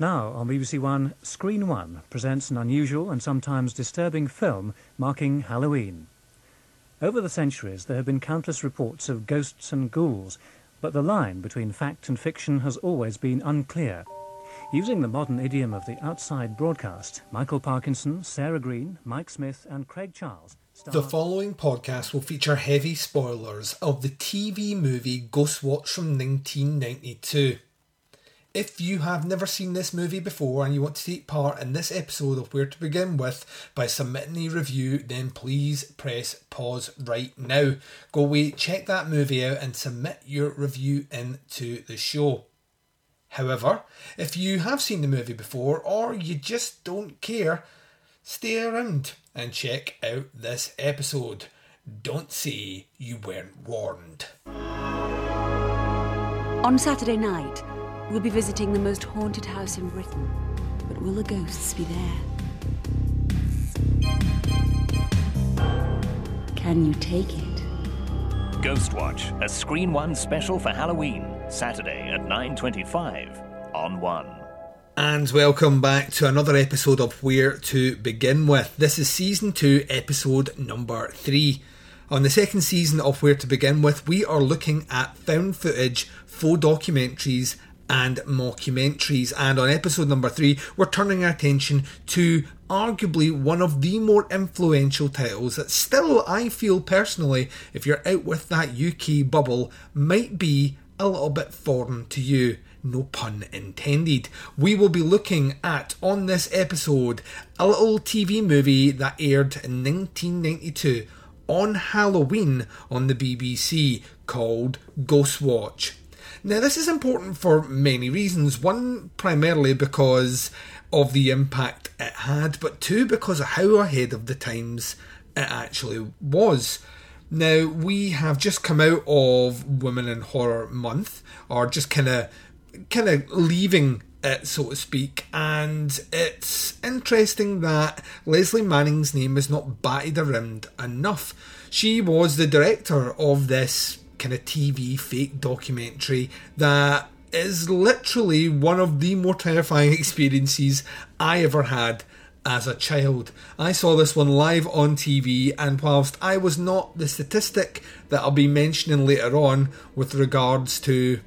Now, on BBC One, Screen One presents an unusual and sometimes disturbing film marking Halloween. Over the centuries, there have been countless reports of ghosts and ghouls, but the line between fact and fiction has always been unclear. Using the modern idiom of the outside broadcast, Michael Parkinson, Sarah Greene, Mike Smith, and Craig Charles. The following podcast will feature heavy spoilers of the TV movie Ghostwatch from 1992. If you have never seen this movie before and you want to take part in this episode of Where to Begin With by submitting a review, then please press pause right now. Go away, check that movie out, and submit your review into the show. However, if you have seen the movie before or you just don't care, stay around and check out this episode. Don't say you weren't warned. On Saturday night, we'll be visiting the most haunted house in Britain. But will the ghosts be there? Can you take it? Ghostwatch, a Screen One special for Halloween, Saturday at 9:25 on One. And welcome back to another episode of Where to Begin With. This is season 2, episode number 3. On the second season of Where to Begin With, we are looking at found footage, faux documentaries, and mockumentaries. And on episode number 3, we're turning our attention to arguably one of the more influential titles that still, I feel personally, if you're out with that UK bubble, might be a little bit foreign to you. No pun intended. We will be looking at, on this episode, a little TV movie that aired in 1992 on Halloween on the BBC called Ghostwatch. Now, this is important for many reasons. One, primarily because of the impact it had, but two, because of how ahead of the times it actually was. Now, we have just come out of Women in Horror Month, or just kind of kind of leaving it, so to speak. And it's interesting that Lesley Manning's name is not batted around enough. She was the director of this kind of TV fake documentary that is literally one of the more terrifying experiences I ever had as a child. I saw this one live on TV, and whilst I was not the statistic that I'll be mentioning later on with regards to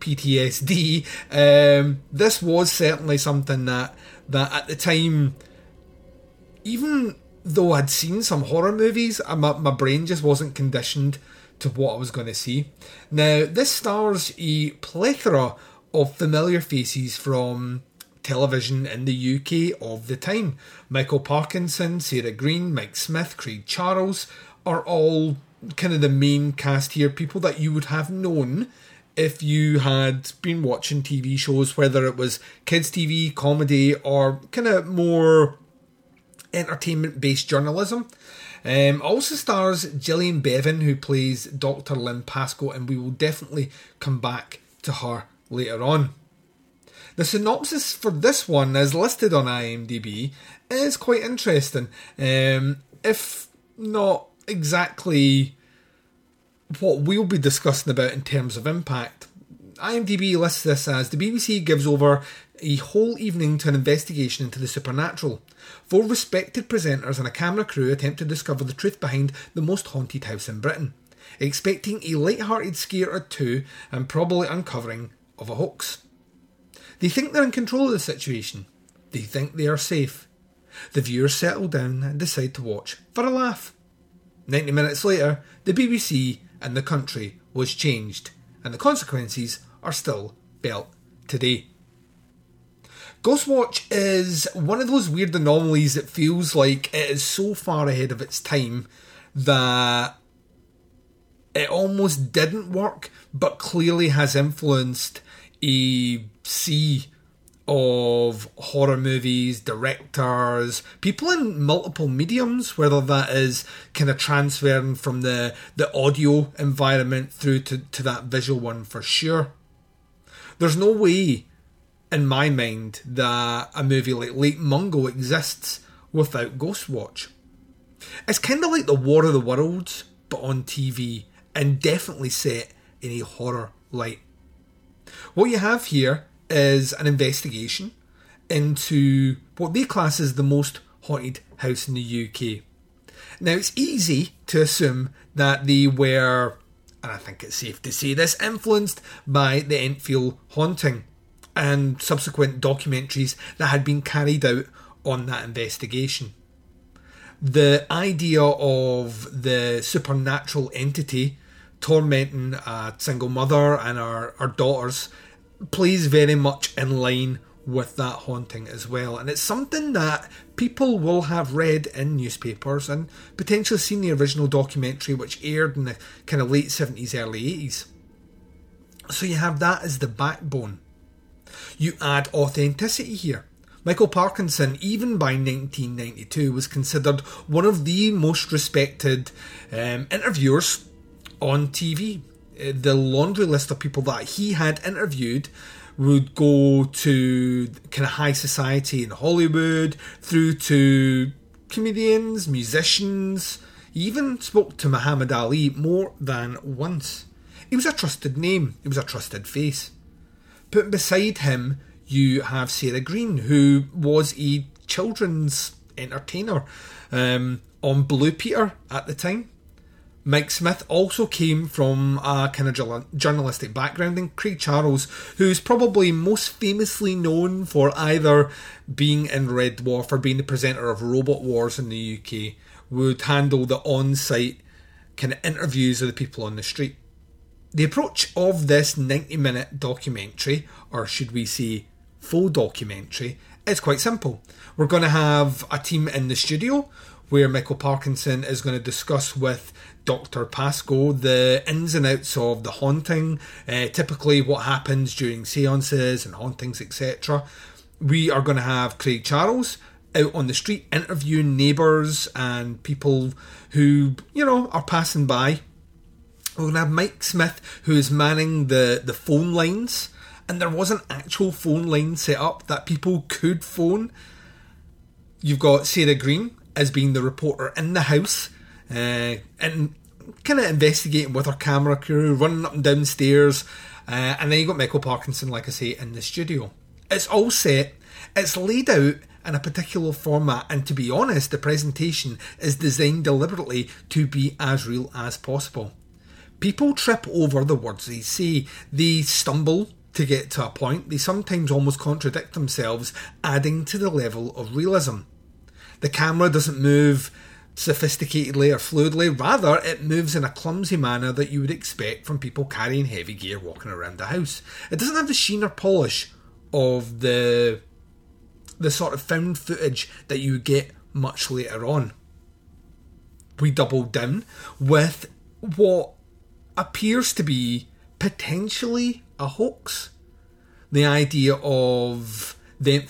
PTSD, um, this was certainly something that that at the time, even though I'd seen some horror movies, uh, my, my brain just wasn't conditioned to what I was going to see. Now, this stars a plethora of familiar faces from television in the UK of the time. Michael Parkinson, Sarah Greene, Mike Smith, Craig Charles are all kind of the main cast here, people that you would have known if you had been watching TV shows, whether it was kids' TV, comedy, or kind of more entertainment based journalism. Um, also stars Gillian Bevan, who plays Dr. Lynn Pascoe, and we will definitely come back to her later on. The synopsis for this one, as listed on IMDb, is quite interesting. Um, if not exactly what we'll be discussing about in terms of impact. IMDb lists this as the BBC gives over a whole evening to an investigation into the supernatural. Four respected presenters and a camera crew attempt to discover the truth behind the most haunted house in Britain, expecting a light-hearted scare or two and probably uncovering of a hoax. They think they're in control of the situation. They think they are safe. The viewers settle down and decide to watch for a laugh. 90 minutes later, the BBC and the country was changed, and the consequences are still felt today. Ghostwatch is one of those weird anomalies that feels like it is so far ahead of its time that it almost didn't work, but clearly has influenced a sea of horror movies, directors, people in multiple mediums, whether that is kind of transferring from the, the audio environment through to, to that visual one for sure. There's no way, in my mind, that a movie like Lake Mungo exists without Ghostwatch. It's kind of like the War of the Worlds, but on TV, and definitely set in a horror light. What you have here is an investigation into what they class as the most haunted house in the UK. Now, it's easy to assume that they were, and I think it's safe to say this, influenced by the Enfield haunting and subsequent documentaries that had been carried out on that investigation. The idea of the supernatural entity tormenting a single mother and her, daughters plays very much in line with that haunting as well. And it's something that people will have read in newspapers and potentially seen the original documentary which aired in the kind of late 70s, early 80s. So you have that as the backbone. You add authenticity here. Michael Parkinson, even by 1992, was considered one of the most respected um, interviewers on TV. Uh, the laundry list of people that he had interviewed would go to kind of high society in Hollywood, through to comedians, musicians. He even spoke to Muhammad Ali more than once. He was a trusted name, he was a trusted face. Put beside him, you have Sarah Greene, who was a children's entertainer um, on Blue Peter at the time. Mike Smith also came from a kind of journalistic background, and Craig Charles, who's probably most famously known for either being in Red Dwarf or being the presenter of Robot Wars in the UK, would handle the on site kind of interviews of the people on the street. The approach of this 90 minute documentary, or should we say full documentary, is quite simple. We're going to have a team in the studio where Michael Parkinson is going to discuss with Dr. Pascoe the ins and outs of the haunting, uh, typically what happens during seances and hauntings, etc. We are going to have Craig Charles out on the street interviewing neighbours and people who, you know, are passing by. We're going to have Mike Smith who is manning the, the phone lines, and there was an actual phone line set up that people could phone. You've got Sarah Greene as being the reporter in the house uh, and kind of investigating with her camera crew, running up and down stairs. Uh, and then you've got Michael Parkinson, like I say, in the studio. It's all set, it's laid out in a particular format, and to be honest, the presentation is designed deliberately to be as real as possible. People trip over the words they say, they stumble to get to a point, they sometimes almost contradict themselves, adding to the level of realism. The camera doesn't move sophisticatedly or fluidly. Rather, it moves in a clumsy manner that you would expect from people carrying heavy gear walking around the house. It doesn't have the sheen or polish of the the sort of found footage that you get much later on. We double down with what appears to be potentially a hoax. The idea of the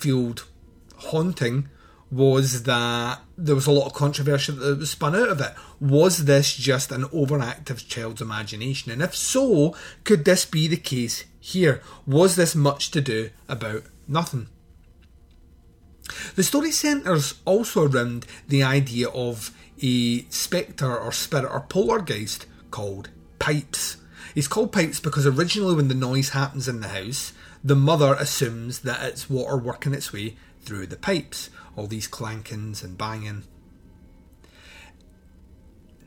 haunting was that there was a lot of controversy that was spun out of it. Was this just an overactive child's imagination? And if so, could this be the case here? Was this much to do about nothing? The story centres also around the idea of a spectre or spirit or poltergeist called Pipes. He's called Pipes because originally, when the noise happens in the house, the mother assumes that it's water working its way through the pipes all these clankings and banging.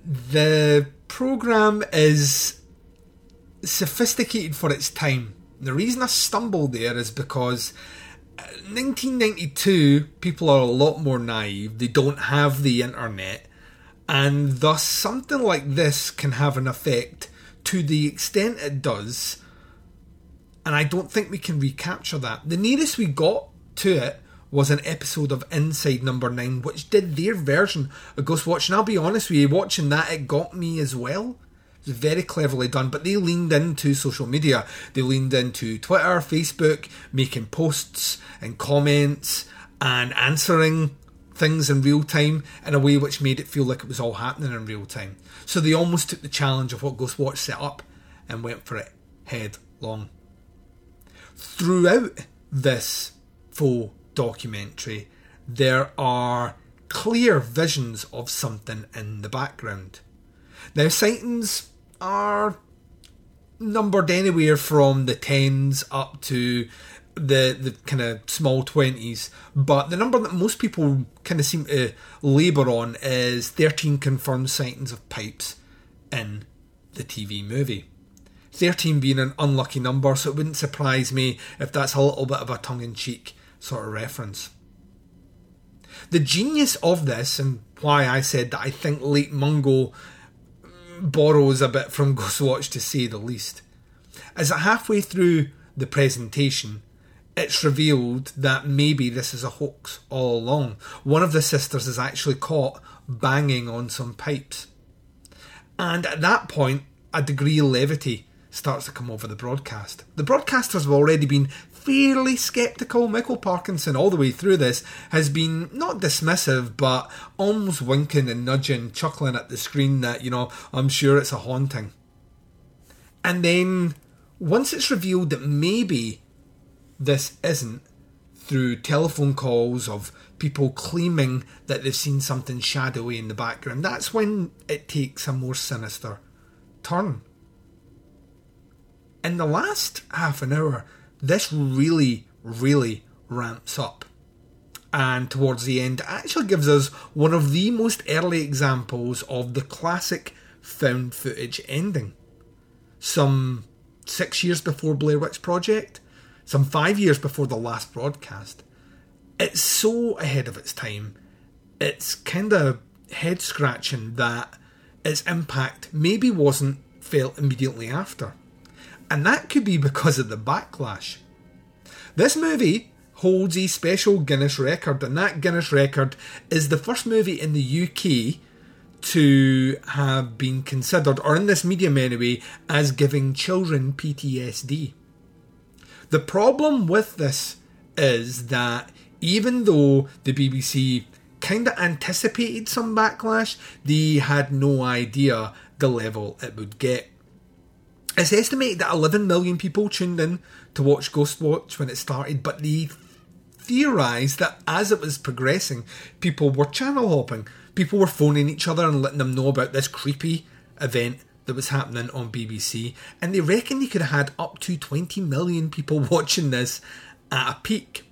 The program is sophisticated for its time. The reason I stumbled there is because 1992 uh, people are a lot more naive. They don't have the internet, and thus something like this can have an effect to the extent it does. And I don't think we can recapture that. The nearest we got to it was an episode of Inside Number 9, which did their version of Ghostwatch. And I'll be honest with you, watching that, it got me as well. It was very cleverly done, but they leaned into social media. They leaned into Twitter, Facebook, making posts and comments and answering things in real time in a way which made it feel like it was all happening in real time. So they almost took the challenge of what Ghostwatch set up and went for it headlong. Throughout this full documentary, there are clear visions of something in the background. Now, sightings are numbered anywhere from the tens up to the the kind of small twenties, but the number that most people kind of seem to labour on is thirteen confirmed sightings of pipes in the TV movie. 13 being an unlucky number, so it wouldn't surprise me if that's a little bit of a tongue in cheek sort of reference. The genius of this, and why I said that I think Lake Mungo borrows a bit from Ghostwatch to say the least, is that halfway through the presentation, it's revealed that maybe this is a hoax all along. One of the sisters is actually caught banging on some pipes. And at that point, a degree of levity starts to come over the broadcast. The broadcasters have already been fairly sceptical. Michael Parkinson, all the way through this, has been not dismissive, but almost winking and nudging, chuckling at the screen that, you know, I'm sure it's a haunting. And then, once it's revealed that maybe this isn't, through telephone calls of people claiming that they've seen something shadowy in the background, that's when it takes a more sinister turn. In the last half an hour, this really, really ramps up. And towards the end, actually gives us one of the most early examples of the classic found footage ending. Some six years before Blair Witch Project, some five years before the last broadcast. It's so ahead of its time. It's kind of head scratching that its impact maybe wasn't felt immediately after. And that could be because of the backlash. This movie holds a special Guinness record, and that Guinness record is the first movie in the UK to have been considered, or in this medium anyway, as giving children PTSD. The problem with this is that even though the BBC kind of anticipated some backlash, they had no idea the level it would get. It's estimated that 11 million people tuned in to watch Ghostwatch when it started, but they theorised that as it was progressing, people were channel hopping. People were phoning each other and letting them know about this creepy event that was happening on BBC, and they reckon they could have had up to 20 million people watching this at a peak.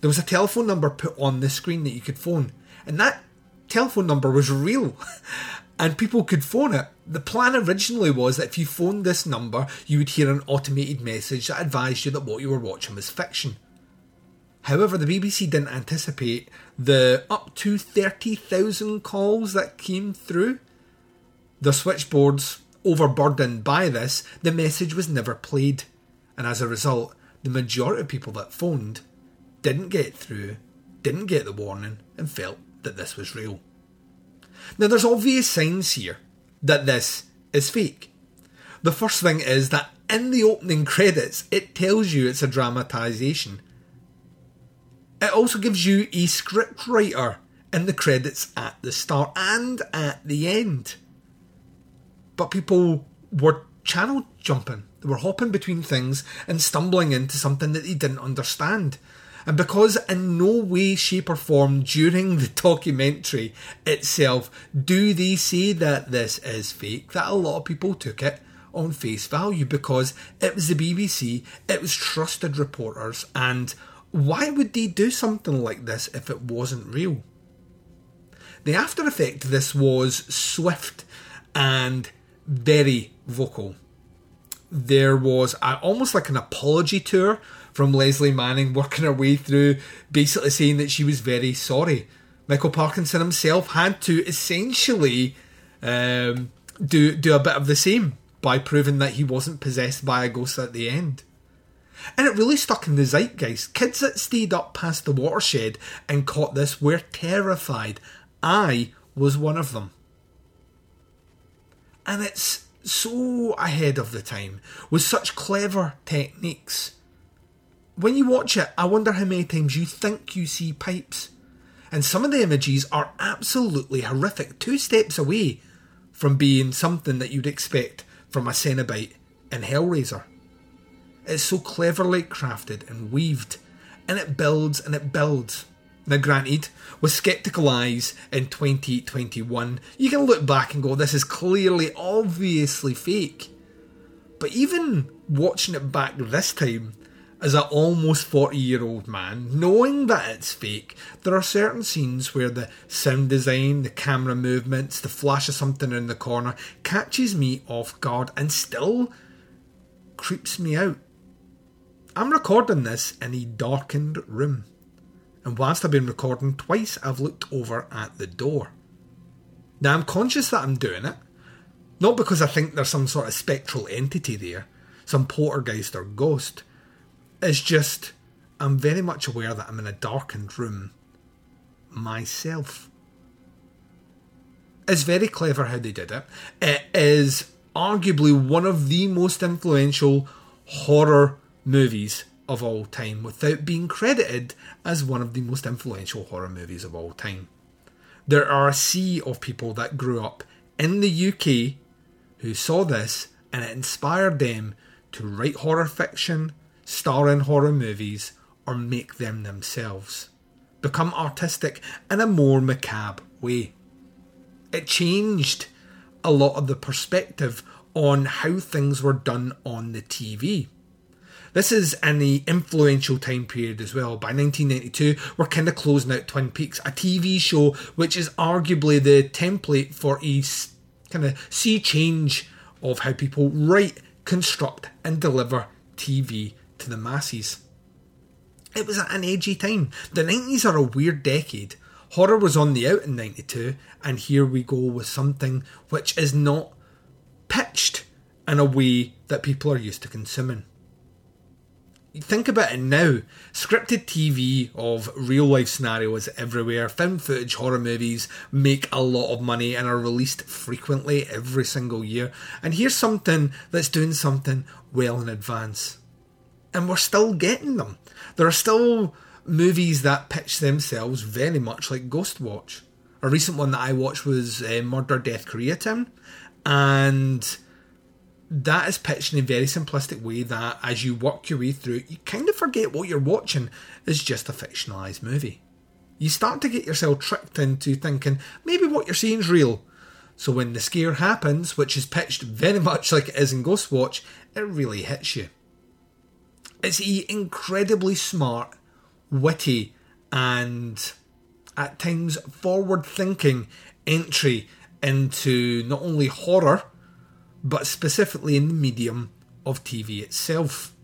There was a telephone number put on the screen that you could phone, and that telephone number was real. and people could phone it. The plan originally was that if you phoned this number, you would hear an automated message that advised you that what you were watching was fiction. However, the BBC didn't anticipate the up to 30,000 calls that came through. The switchboards, overburdened by this, the message was never played, and as a result, the majority of people that phoned didn't get through, didn't get the warning, and felt that this was real. Now, there's obvious signs here that this is fake. The first thing is that in the opening credits, it tells you it's a dramatisation. It also gives you a script writer in the credits at the start and at the end. But people were channel jumping. They were hopping between things and stumbling into something that they didn't understand. And because in no way, shape, or form during the documentary itself do they say that this is fake, that a lot of people took it on face value because it was the BBC, it was trusted reporters, and why would they do something like this if it wasn't real? The after effect of this was swift and very vocal. There was a, almost like an apology tour from Lesley Manning working her way through, basically saying that she was very sorry. Michael Parkinson himself had to essentially um, do do a bit of the same by proving that he wasn't possessed by a ghost at the end. And it really stuck in the zeitgeist. Kids that stayed up past the watershed and caught this were terrified. I was one of them. And it's so ahead of the time with such clever techniques when you watch it, I wonder how many times you think you see pipes. And some of the images are absolutely horrific, two steps away from being something that you'd expect from a Cenobite in Hellraiser. It's so cleverly crafted and weaved, and it builds and it builds. Now, granted, with sceptical eyes in 2021, you can look back and go, this is clearly, obviously fake. But even watching it back this time, as an almost 40 year old man, knowing that it's fake, there are certain scenes where the sound design, the camera movements, the flash of something in the corner catches me off guard and still creeps me out. I'm recording this in a darkened room, and whilst I've been recording twice, I've looked over at the door. Now I'm conscious that I'm doing it, not because I think there's some sort of spectral entity there, some poltergeist or ghost it's just, I'm very much aware that I'm in a darkened room myself. It's very clever how they did it. It is arguably one of the most influential horror movies of all time without being credited as one of the most influential horror movies of all time. There are a sea of people that grew up in the UK who saw this and it inspired them to write horror fiction, star in horror movies, or make them themselves. Become artistic in a more macabre way. It changed a lot of the perspective on how things were done on the TV. This is in the influential time period as well. By 1992, we're kind of closing out Twin Peaks, a TV show which is arguably the template for a kind of sea change of how people write, construct, and deliver TV to the masses. It was an edgy time. The 90s are a weird decade. Horror was on the out in 92, and here we go with something which is not pitched in a way that people are used to consuming. Think about it now. Scripted TV of real life scenarios everywhere. Film footage horror movies make a lot of money and are released frequently every single year. And here's something that's doing something well in advance and we're still getting them. There are still movies that pitch themselves very much like Ghost Watch. A recent one that I watched was uh, Murder Death Koreatown, and that is pitched in a very simplistic way that as you work your way through it, you kind of forget what you're watching is just a fictionalised movie. You start to get yourself tricked into thinking maybe what you're seeing is real. So when the scare happens, which is pitched very much like it is in Ghostwatch, it really hits you. It's incredibly smart, witty, and at times forward thinking entry into not only horror, but specifically in the medium of TV itself.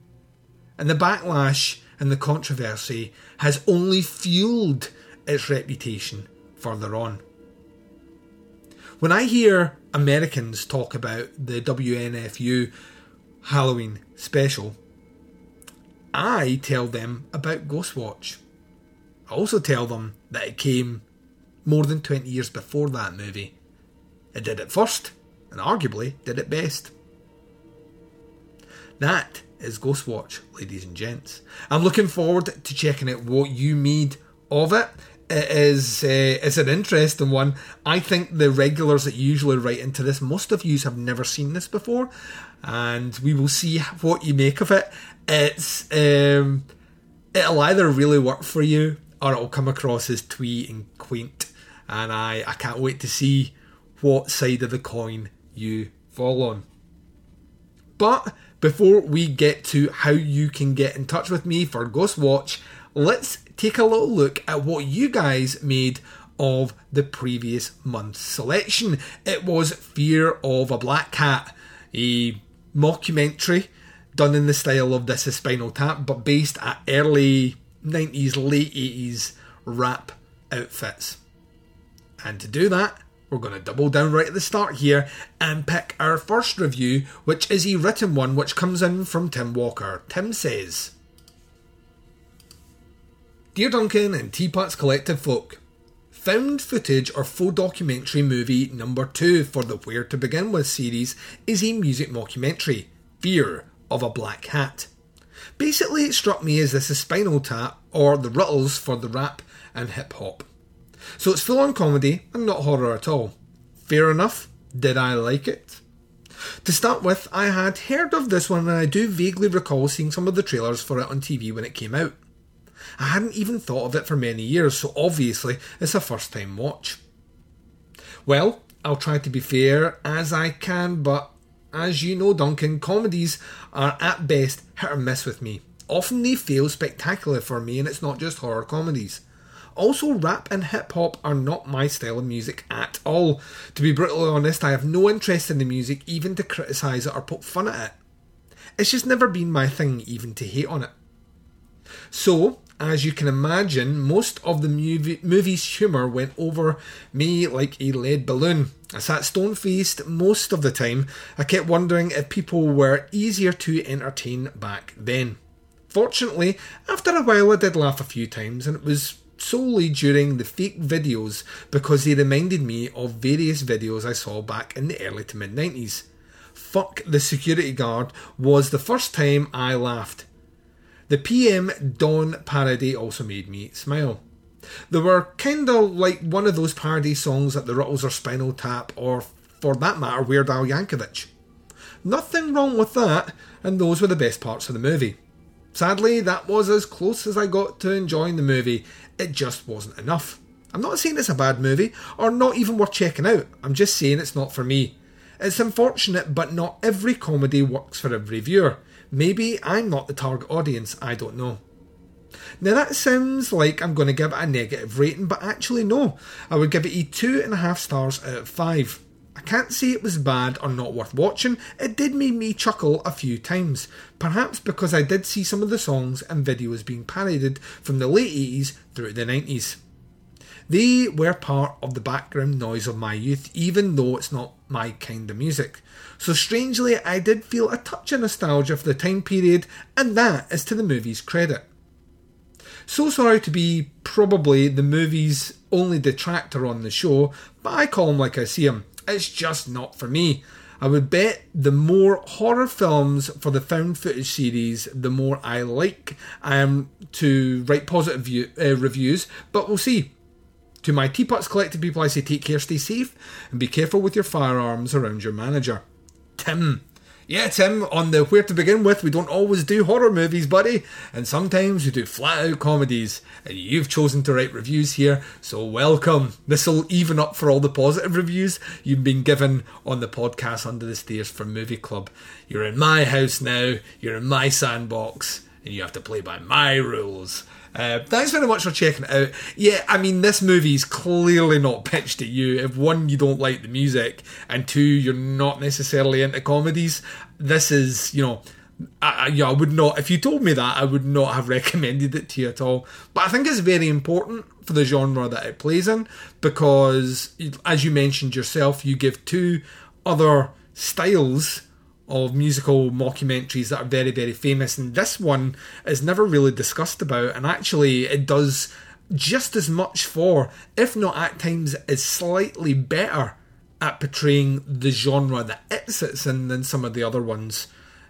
And the backlash and the controversy has only fueled its reputation further on. When I hear Americans talk about the WNUF Halloween special, I tell them about Ghostwatch. I also tell them that it came more than 20 years before that movie. It did it first, and arguably did it best. That is Ghostwatch, ladies and gents. I'm looking forward to checking out what you made of it. It is uh, it's an interesting one. I think the regulars that usually write into this, most of you have never seen this before, and we will see what you make of it it's um, it'll either really work for you or it'll come across as twee and quaint, and I I can't wait to see what side of the coin you fall on. But before we get to how you can get in touch with me for Ghost Watch, let's take a little look at what you guys made of the previous month's selection. It was Fear of a Black Hat, a mockumentary done in the style of This is Spinal Tap, but based at early 90s, late 80s rap outfits. And to do that, we're going to double down right at the start here and pick our first review, which is a written one which comes in from Tim Walker. Tim says Dear Duncan and Teapot's Collective Folk, Found footage or full documentary movie number two for the Where to Begin With series is a music mockumentary, Fear of a Black Hat. Basically, it struck me as this is Spinal Tap or the Ruttles for the rap and hip hop. So it's full on comedy and not horror at all. Fair enough, did I like it? To start with, I had heard of this one and I do vaguely recall seeing some of the trailers for it on TV when it came out. I hadn't even thought of it for many years, so obviously it's a first time watch. Well, I'll try to be fair as I can, but as you know, Duncan, comedies are at best hit or miss with me. Often they fail spectacularly for me, and it's not just horror comedies. Also, rap and hip hop are not my style of music at all. To be brutally honest, I have no interest in the music even to criticise it or poke fun at it. It's just never been my thing even to hate on it. So, as you can imagine, most of the movie, movie's humour went over me like a lead balloon. I sat stone faced most of the time. I kept wondering if people were easier to entertain back then. Fortunately, after a while I did laugh a few times, and it was solely during the fake videos because they reminded me of various videos I saw back in the early to mid 90s. Fuck the security guard was the first time I laughed. The PM Dawn parody also made me smile. They were kinda like one of those parody songs at the Ruttles or Spinal Tap, or for that matter, Weird Al Yankovic. Nothing wrong with that, and those were the best parts of the movie. Sadly, that was as close as I got to enjoying the movie. It just wasn't enough. I'm not saying it's a bad movie, or not even worth checking out. I'm just saying it's not for me. It's unfortunate, but not every comedy works for every viewer. Maybe I'm not the target audience, I don't know. Now that sounds like I'm going to give it a negative rating, but actually no. I would give it a two and a half stars out of five. Can't say it was bad or not worth watching. It did make me chuckle a few times, perhaps because I did see some of the songs and videos being parodied from the late 80s through the 90s. They were part of the background noise of my youth, even though it's not my kind of music. So strangely, I did feel a touch of nostalgia for the time period, and that is to the movie's credit. So sorry to be probably the movie's only detractor on the show, but I call him like I see him. It's just not for me. I would bet the more horror films for the found footage series, the more I like I am to write positive view, uh, reviews, but we'll see. To my Teapots Collective people, I say take care, stay safe, and be careful with your firearms around your manager. Tim. Yeah, Tim, on the Where to Begin With, we don't always do horror movies, buddy, and sometimes we do flat out comedies, and you've chosen to write reviews here, so welcome. This'll even up for all the positive reviews you've been given on the podcast Under the Stairs for Movie Club. You're in my house now, you're in my sandbox, and you have to play by my rules. Uh, thanks very much for checking it out. Yeah, I mean, this movie's clearly not pitched at you. If one, you don't like the music, and two, you're not necessarily into comedies, this is, you know, I, I, yeah, I would not. If you told me that, I would not have recommended it to you at all. But I think it's very important for the genre that it plays in because, as you mentioned yourself, you give two other styles of musical mockumentaries that are very, very famous, and this one is never really discussed about, and actually, it does just as much for, if not at times, is slightly better at portraying the genre that it sits in than some of the other ones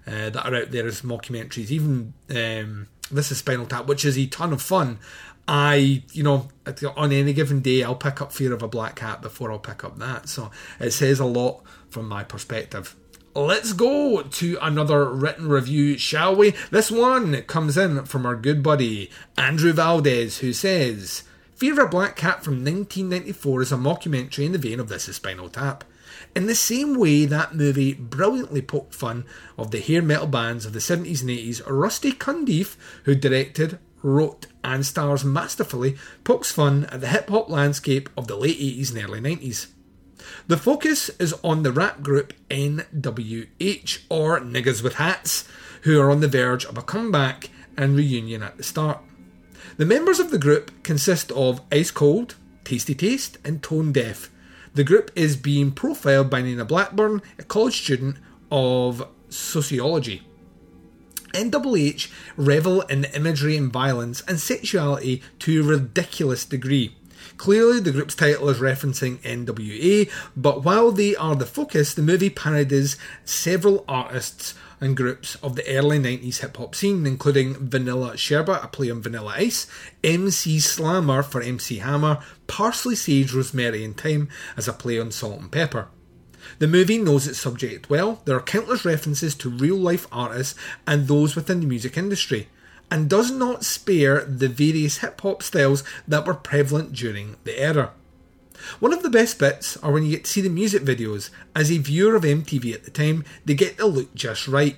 uh, that are out there as mockumentaries. Even um, this is Spinal Tap, which is a ton of fun. I, you know, on any given day, I'll pick up Fear of a Black Hat before I'll pick up that. So it says a lot from my perspective. Let's go to another written review, shall we? This one comes in from our good buddy Andrew Valdez, who says Fear of a Black Hat from 1994 is a mockumentary in the vein of This is Spinal Tap. In the same way that movie brilliantly poked fun of the hair metal bands of the 70s and 80s, Rusty Cundiff, who directed, wrote, and stars masterfully, pokes fun at the hip hop landscape of the late 80s and early 90s. The focus is on the rap group NWH, or Niggas with Hats, who are on the verge of a comeback and reunion at the start. The members of the group consist of Ice Cold, Tasty Taste, and Tone Deaf. The group is being profiled by Nina Blackburn, a college student of sociology. NWH revel in imagery and violence and sexuality to a ridiculous degree. Clearly, the group's title is referencing NWA, but while they are the focus, the movie parodies several artists and groups of the early 90s hip hop scene, including Vanilla Sherbet, a play on Vanilla Ice, MC Slammer for MC Hammer, Parsley Sage, Rosemary and Thyme as a play on Salt-N-Pepa. The movie knows its subject well. There are countless references to real life artists and those within the music industry and does not spare the various hip hop styles that were prevalent during the era. One of the best bits are when you get to see the music videos. As a viewer of MTV at the time, they get the look just right.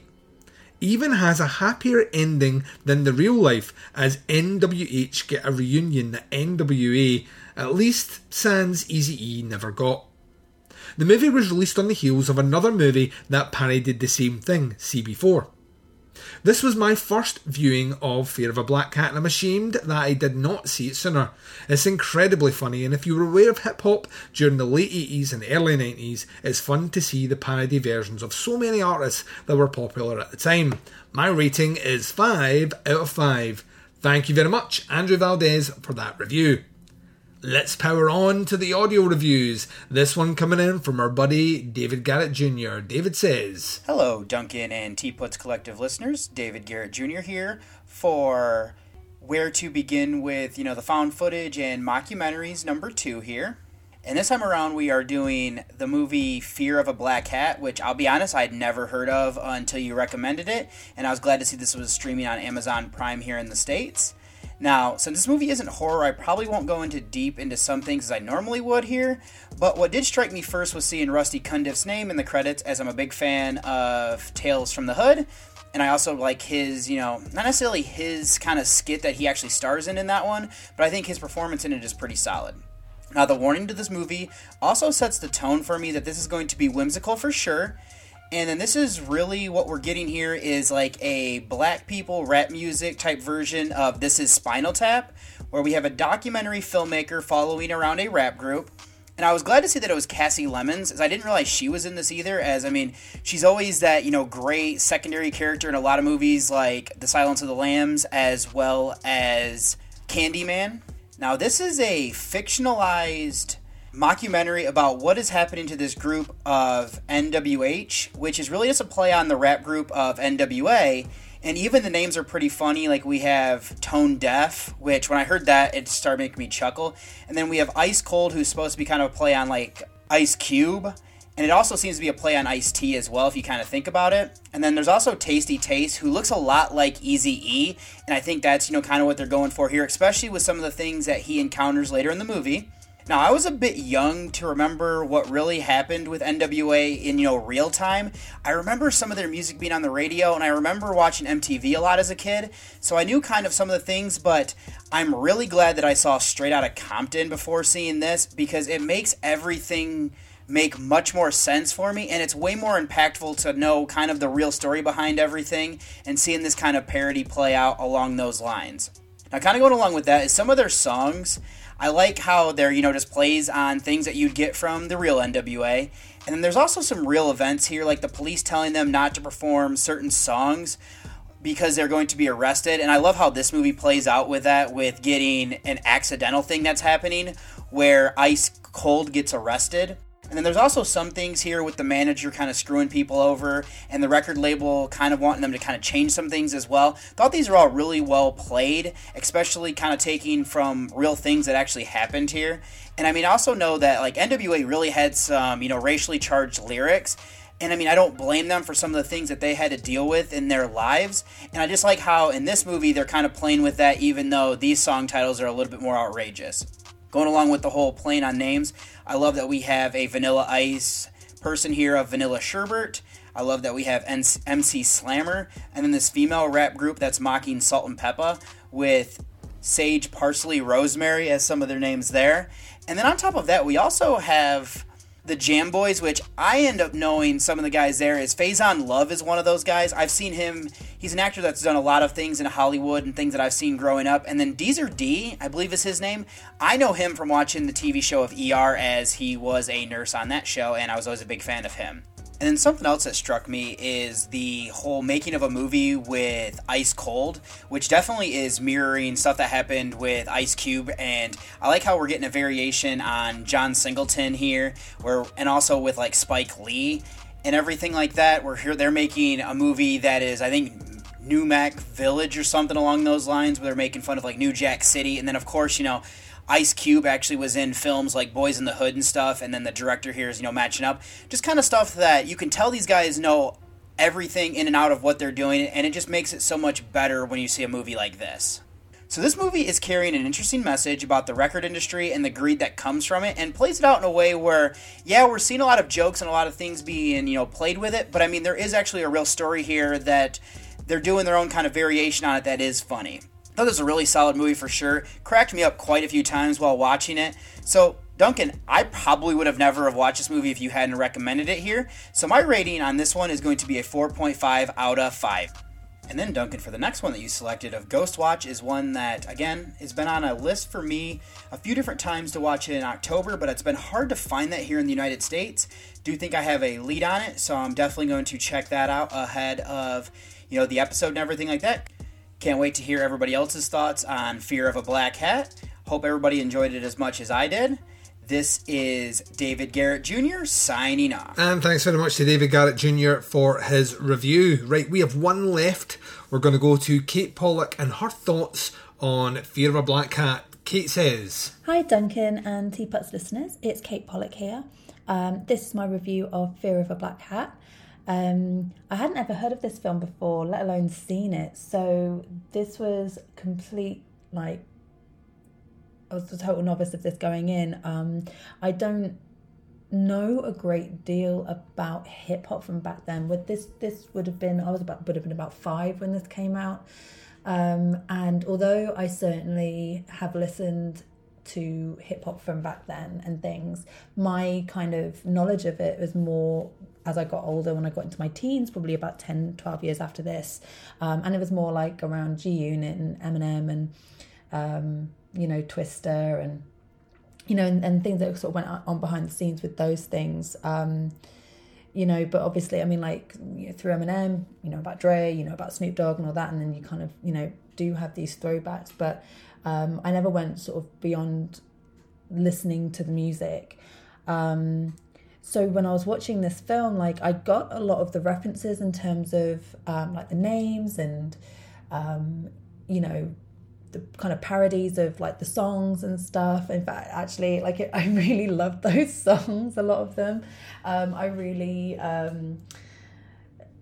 even has a happier ending than the real life as NWH get a reunion that NWA, at least sans Eazy E, never got. The movie was released on the heels of another movie that parodied the same thing, CB4. This was my first viewing of Fear of a Black Hat, and I'm ashamed that I did not see it sooner. It's incredibly funny, and if you were aware of hip hop during the late 80s and early 90s, it's fun to see the parody versions of so many artists that were popular at the time. My rating is 5 out of 5. Thank you very much, Andrew Valdez, for that review. Let's power on to the audio reviews. This one coming in from our buddy David Garrett Jr. David says Hello, Duncan and Teapots Collective listeners. David Garrett Jr. here for where to begin with, you know, the found footage and mockumentaries number two here. And this time around, we are doing the movie Fear of a Black Hat, which I'll be honest, I had never heard of until you recommended it. And I was glad to see this was streaming on Amazon Prime here in the States. Now, since this movie isn't horror, I probably won't go into deep into some things as I normally would here. But what did strike me first was seeing Rusty Cundiff's name in the credits, as I'm a big fan of Tales from the Hood. And I also like his, you know, not necessarily his kind of skit that he actually stars in in that one, but I think his performance in it is pretty solid. Now, the warning to this movie also sets the tone for me that this is going to be whimsical for sure, and then this is really what we're getting here is like a black people rap music type version of This is Spinal Tap, where we have a documentary filmmaker following around a rap group. And I was glad to see that it was Kasi Lemmons as I didn't realize she was in this either. As I mean, she's always that you know great secondary character in a lot of movies like The Silence of the Lambs, as well as Candyman. Now, this is a fictionalized mockumentary about what is happening to this group of NWH, which is really just a play on the rap group of NWA. And even the names are pretty funny. Like we have Tone Deaf, which when I heard that, it started making me chuckle. And then we have Ice Cold, who's supposed to be kind of a play on like Ice Cube. And it also seems to be a play on Ice T as well, if you kind of think about it. And then there's also Tasty Taste, who looks a lot like Eazy E, and I think that's you know kind of what they're going for here, especially with some of the things that he encounters later in the movie. Now, I was a bit young to remember what really happened with NWA in, you know, real time. I remember some of their music being on the radio, and I remember watching MTV a lot as a kid, so I knew kind of some of the things, but I'm really glad that I saw Straight Outta Compton before seeing this because it makes everything make much more sense for me and it's way more impactful to know kind of the real story behind everything and seeing this kind of parody play out along those lines. Now, kind of going along with that is some of their songs I like how they're, you know, just plays on things that you'd get from the real NWA. And then there's also some real events here, like the police telling them not to perform certain songs because they're going to be arrested. And I love how this movie plays out with that, with getting an accidental thing that's happening where Ice Cold gets arrested. And then there's also some things here with the manager kind of screwing people over and the record label kind of wanting them to kind of change some things as well. Thought these are all really well played, especially kind of taking from real things that actually happened here. And I mean, also know that like NWA really had some, you know, racially charged lyrics. And I mean, I don't blame them for some of the things that they had to deal with in their lives. And I just like how in this movie they're kind of playing with that, even though these song titles are a little bit more outrageous. Going along with the whole playing on names, I love that we have a Vanilla Ice person here of Vanilla Sherbert. I love that we have MC Slammer, and then this female rap group that's mocking Salt-N-Pepa with Sage, Parsley, Rosemary as some of their names there. And then on top of that, we also have the Jam Boys, which I end up knowing some of the guys there is Faizon Love is one of those guys. I've seen him. He's an actor that's done a lot of things in Hollywood and things that I've seen growing up. And then Deezer D, I believe is his name. I know him from watching the TV show of ER as he was a nurse on that show, and I was always a big fan of him. And then something else that struck me is the whole making of a movie with Ice Cold, which definitely is mirroring stuff that happened with Ice Cube. And I like how we're getting a variation on John Singleton here, where and also with like Spike Lee and everything like that. Where here they're making a movie that is, I think, New Mac Village or something along those lines, where they're making fun of like New Jack City, and then of course you know Ice Cube actually was in films like Boys in the Hood and stuff, and then the director here is, you know, matching up. Just kind of stuff that you can tell these guys know everything in and out of what they're doing, and it just makes it so much better when you see a movie like this. So this movie is carrying an interesting message about the record industry and the greed that comes from it and plays it out in a way where yeah, we're seeing a lot of jokes and a lot of things being, you know, played with it, but I mean there is actually a real story here that they're doing their own kind of variation on it that is funny. Thought this was a really solid movie for sure. Cracked me up quite a few times while watching it. So Duncan, I probably would have never have watched this movie if you hadn't recommended it here. So my rating on this one is going to be a 4.5 out of 5. And then Duncan, for the next one that you selected of Ghost Watch is one that again has been on a list for me a few different times to watch it in October, but it's been hard to find that here in the United States. Do think I have a lead on it, so I'm definitely going to check that out ahead of you know the episode and everything like that. Can't wait to hear everybody else's thoughts on Fear of a Black Hat. Hope everybody enjoyed it as much as I did. This is David Garrett Jr. signing off. And thanks very much to David Garrett Jr. for his review. Right, we have one left. We're going to go to Kate Pollock and her thoughts on Fear of a Black Cat. Kate says Hi, Duncan and Teapots listeners. It's Kate Pollock here. Um, this is my review of Fear of a Black Hat. Um, I hadn't ever heard of this film before, let alone seen it. So this was complete, like, I was a total novice of this going in. Um, I don't know a great deal about hip hop from back then. With this, this would have been I was about would have been about five when this came out. Um, and although I certainly have listened to hip hop from back then and things, my kind of knowledge of it was more as I got older when I got into my teens, probably about 10, 12 years after this. Um, and it was more like around G Unit and Eminem and um, you know, Twista and you know, and, and things that sort of went on behind the scenes with those things. Um, you know, but obviously, I mean, like you know, through Eminem, you know about Dre, you know about Snoop Dogg and all that, and then you kind of, you know, do have these throwbacks. But um, I never went sort of beyond listening to the music. Um, so when I was watching this film, like I got a lot of the references in terms of um, like the names and um, you know the kind of parodies of like the songs and stuff. In fact, actually, like it, I really loved those songs, a lot of them. Um, I really, um,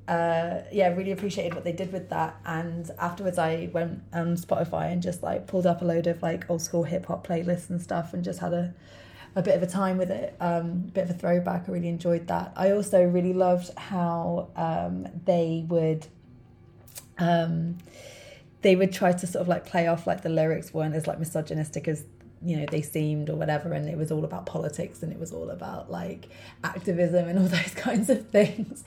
uh, yeah, really appreciated what they did with that. And afterwards, I went on Spotify and just like pulled up a load of like old school hip hop playlists and stuff, and just had a a bit of a time with it, um, a bit of a throwback. I really enjoyed that. I also really loved how um, they would. Um, they would try to sort of like play off like the lyrics weren't as like misogynistic as you know they seemed or whatever and it was all about politics and it was all about like activism and all those kinds of things.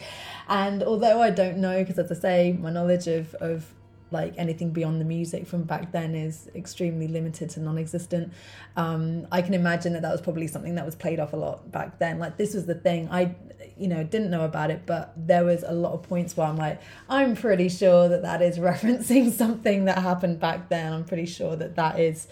And although i don't know because as i say my knowledge of of like anything beyond the music from back then is extremely limited to non-existent um, i can imagine that that was probably something that was played off a lot back then. Like this was the thing. I you know didn't know about it but there was a lot of points where i'm like i'm pretty sure that that is referencing something that happened back then. I'm pretty sure that that is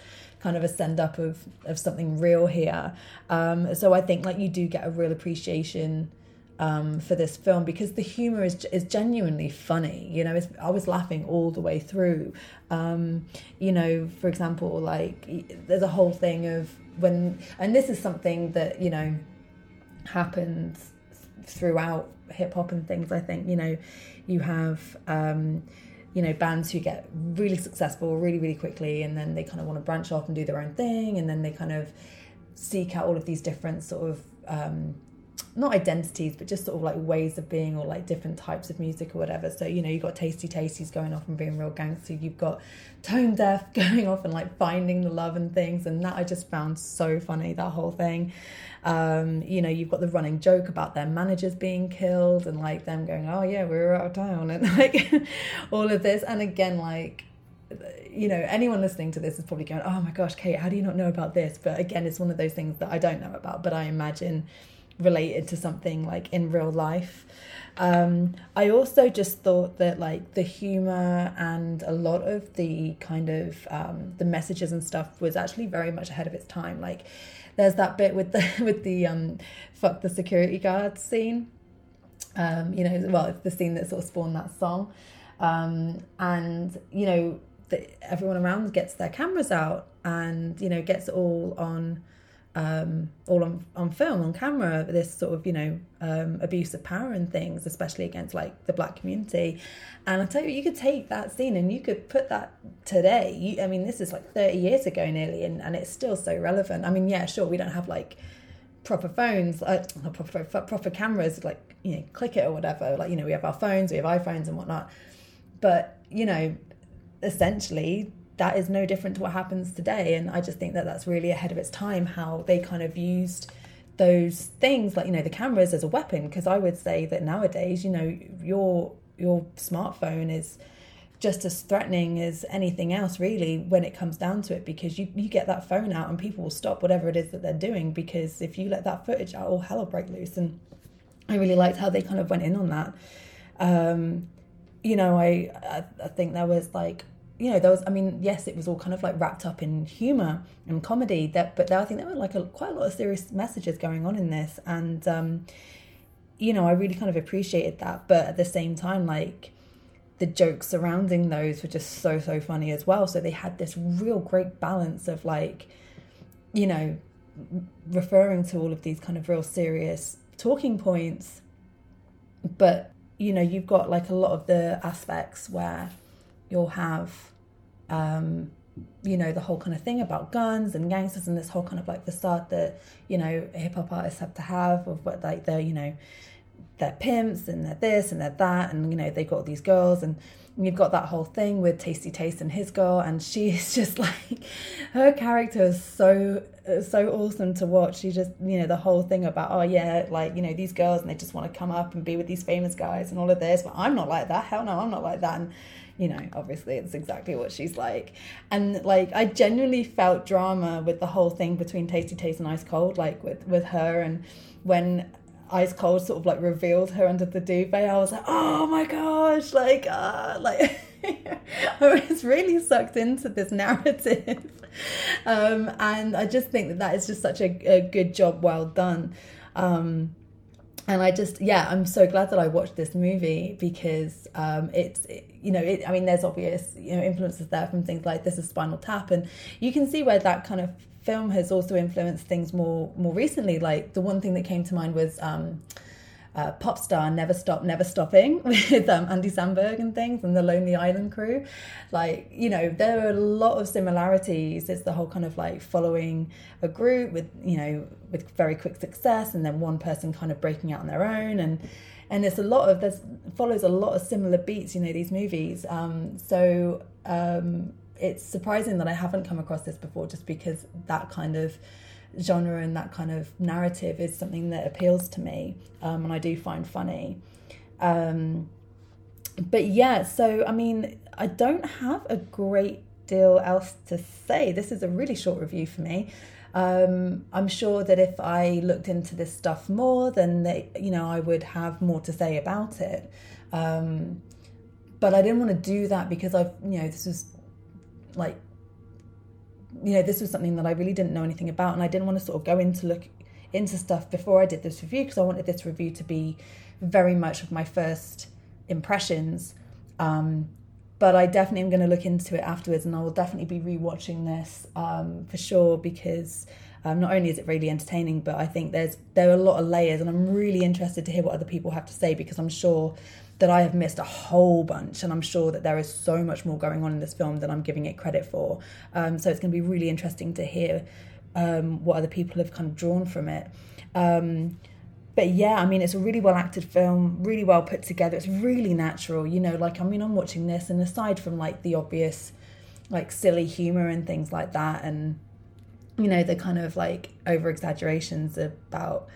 kind of a send up of of something real here um, so i think like you do get a real appreciation um, for this film because the humor is is genuinely funny. You know, I was laughing all the way through. Um, you know, for example, like there's a whole thing of when, and this is something that you know happens throughout hip hop and things. I think you know, you have. Um, you know bands who get really successful really really quickly and then they kind of want to branch off and do their own thing and then they kind of seek out all of these different sort of um, not identities, but just sort of like ways of being or like different types of music or whatever. So, you know, you've got Tasty Tasties going off and being real gangster. You've got Tone Def going off and like finding the love and things. And that I just found so funny, that whole thing. Um, you know, you've got the running joke about their managers being killed and like them going, oh yeah, we were out of town and like all of this. And again, like, you know, anyone listening to this is probably going, oh my gosh, Kate, how do you not know about this? But again, it's one of those things that I don't know about, but I imagine related to something like in real life. Um, I also just thought that like the humor and a lot of the kind of um, the messages and stuff was actually very much ahead of its time. Like there's that bit with the with the um, fuck the security guard scene. Um, you know, well, it's the scene that sort of spawned that song, um, and you know, the, everyone around gets their cameras out and you know gets all on um, all on, on film, on camera, this sort of, you know, um, abuse of power and things, especially against like the black community. And I tell you, you could take that scene and you could put that today. You, I mean, this is like 30 years ago nearly, and, and it's still so relevant. I mean, yeah, sure, we don't have like proper phones, uh, proper, proper cameras, like, you know, click it or whatever. Like, you know, we have our phones, we have iPhones and whatnot. but you know, essentially, that is no different to what happens today. And I just think that that's really ahead of its time. How they kind of used those things like you know the cameras as a weapon because i would say that nowadays you know your your smartphone is just as threatening as anything else really when it comes down to it because you, you get that phone out and people will stop whatever it is that they're doing because if you let that footage out all hell will break loose and i really liked how they kind of went in on that um, you know I, I i think there was like you know, there was, I mean, yes, it was all kind of like wrapped up in humor and comedy. That, but there, I think there were like a, quite a lot of serious messages going on in this, and um, you know, I really kind of appreciated that. But at the same time, like the jokes surrounding those were just so so funny as well. So they had this real great balance of like, you know, referring to all of these kind of real serious talking points, but you know, you've got like a lot of the aspects where you'll have um, you know the whole kind of thing about guns and gangsters and this whole kind of like facade that you know hip hop artists have to have of what like they're you know they're pimps and they're this and they're that and you know they've got these girls and you've got that whole thing with Tasty Taste and his girl and she is just like her character is so so awesome to watch. She just you know the whole thing about oh yeah like you know these girls and they just want to come up and be with these famous guys and all of this but I'm not like that. Hell no I'm not like that. And you know, obviously it's exactly what she's like. And like I genuinely felt drama with the whole thing between Tasty Taste and Ice Cold, like with with her and when Ice Cold sort of like revealed her under the duvet, I was like, oh my gosh, like uh like I was really sucked into this narrative. Um, and I just think that that is just such a, a good job, well done. Um, and I just yeah I'm so glad that I watched this movie because um, it's it, you know it, I mean there's obvious you know influences there from things like this is Spinal Tap. And you can see where that kind of film has also influenced things more more recently. Like the one thing that came to mind was um, uh, pop star never stop never stopping with um, andy samberg and things and the lonely island crew. Like you know there are a lot of similarities. It's the whole kind of like following a group with you know with very quick success and then one person kind of breaking out on their own. And and it's a lot of there's follows a lot of similar beats you know these movies. Um, so um, it's surprising that i haven't come across this before just because that kind of genre and that kind of narrative is something that appeals to me um, and I do find funny. Um, but yeah, so I mean, I don't have a great deal else to say. This is a really short review for me. Um, I'm sure that if I looked into this stuff more, then they, you know I would have more to say about it. Um, but I didn't want to do that because I've you know this was like you know, this was something that I really didn't know anything about, and I didn't want to sort of go into look into stuff before I did this review because I wanted this review to be very much of my first impressions. Um, but I definitely am going to look into it afterwards, and I will definitely be rewatching this um, for sure because um, not only is it really entertaining, but I think there's there are a lot of layers, and I'm really interested to hear what other people have to say because I'm sure that I have missed a whole bunch, and I'm sure that there is so much more going on in this film than I'm giving it credit for. Um, so it's going to be really interesting to hear um, what other people have kind of drawn from it. Um, but yeah, I mean, it's a really well acted film, really well put together. It's really natural, you know. Like, I mean, I'm watching this, and aside from like the obvious, like silly humor and things like that, and you know, the kind of like over exaggerations about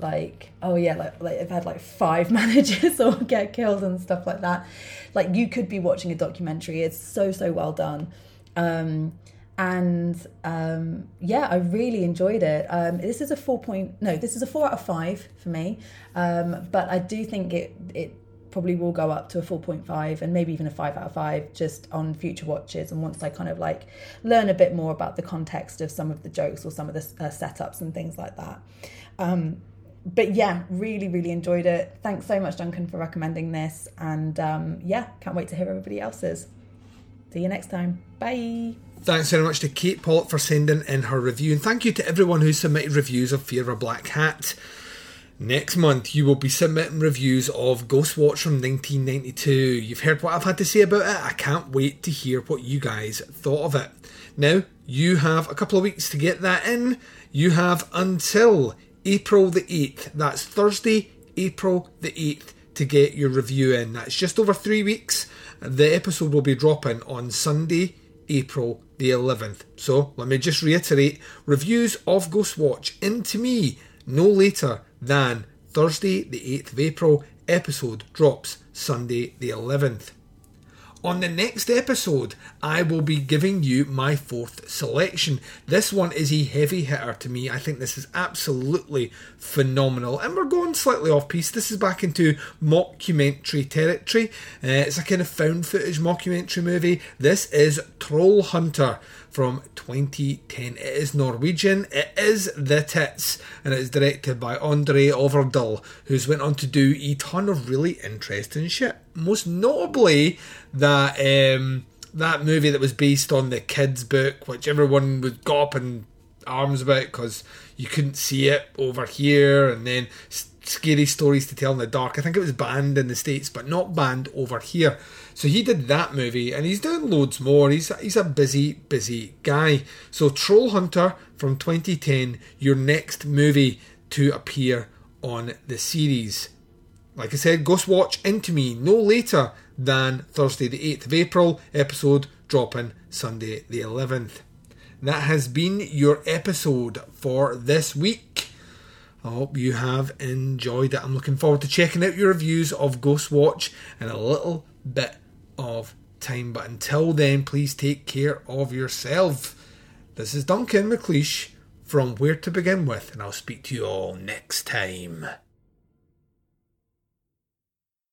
like oh yeah like, like i've had like five managers or get killed and stuff like that. Like you could be watching a documentary. It's so so well done. Um and um yeah i really enjoyed it. Um this is a four point no this is a four out of five for me. Um but i do think it it probably will go up to a 4.5 and maybe even a 5 out of 5 just on future watches and once I kind of like learn a bit more about the context of some of the jokes or some of the uh, setups and things like that. Um, but yeah, really, really enjoyed it. Thanks so much, Duncan, for recommending this. And um, yeah, can't wait to hear everybody else's. See you next time. Bye. Thanks very much to Kate Pollock for sending in her review, and thank you to everyone who submitted reviews of Fear of a Black Hat. Next month, you will be submitting reviews of Ghostwatch from 1992. You've heard what I've had to say about it. I can't wait to hear what you guys thought of it. Now, you have a couple of weeks to get that in. You have until April the 8th. That's Thursday, April the 8th to get your review in. That's just over three weeks. The episode will be dropping on Sunday, April the 11th. So let me just reiterate reviews of Ghostwatch into me no later than Thursday, the 8th of April. Episode drops Sunday, the 11th. On the next episode, I will be giving you my fourth selection. This one is a heavy hitter to me. I think this is absolutely phenomenal. And we're going slightly off piece. This is back into mockumentary territory. Uh, it's a kind of found footage mockumentary movie. This is Troll Hunter from 2010. It is Norwegian, it is The Tits, and it is directed by Andre Øvredal, who's went on to do a ton of really interesting shit. Most notably, that um, that movie that was based on the kids' book, which everyone would got up in arms about because you couldn't see it over here, and then scary stories to tell in the dark. I think it was banned in the states, but not banned over here. So he did that movie, and he's doing loads more. He's he's a busy, busy guy. So Troll Hunter from 2010, your next movie to appear on the series. Like I said, Ghostwatch into me no later than Thursday the 8th of April, episode dropping Sunday the 11th. That has been your episode for this week. I hope you have enjoyed it. I'm looking forward to checking out your reviews of Ghostwatch in a little bit of time. But until then, please take care of yourself. This is Duncan McLeish from Where to Begin With, and I'll speak to you all next time.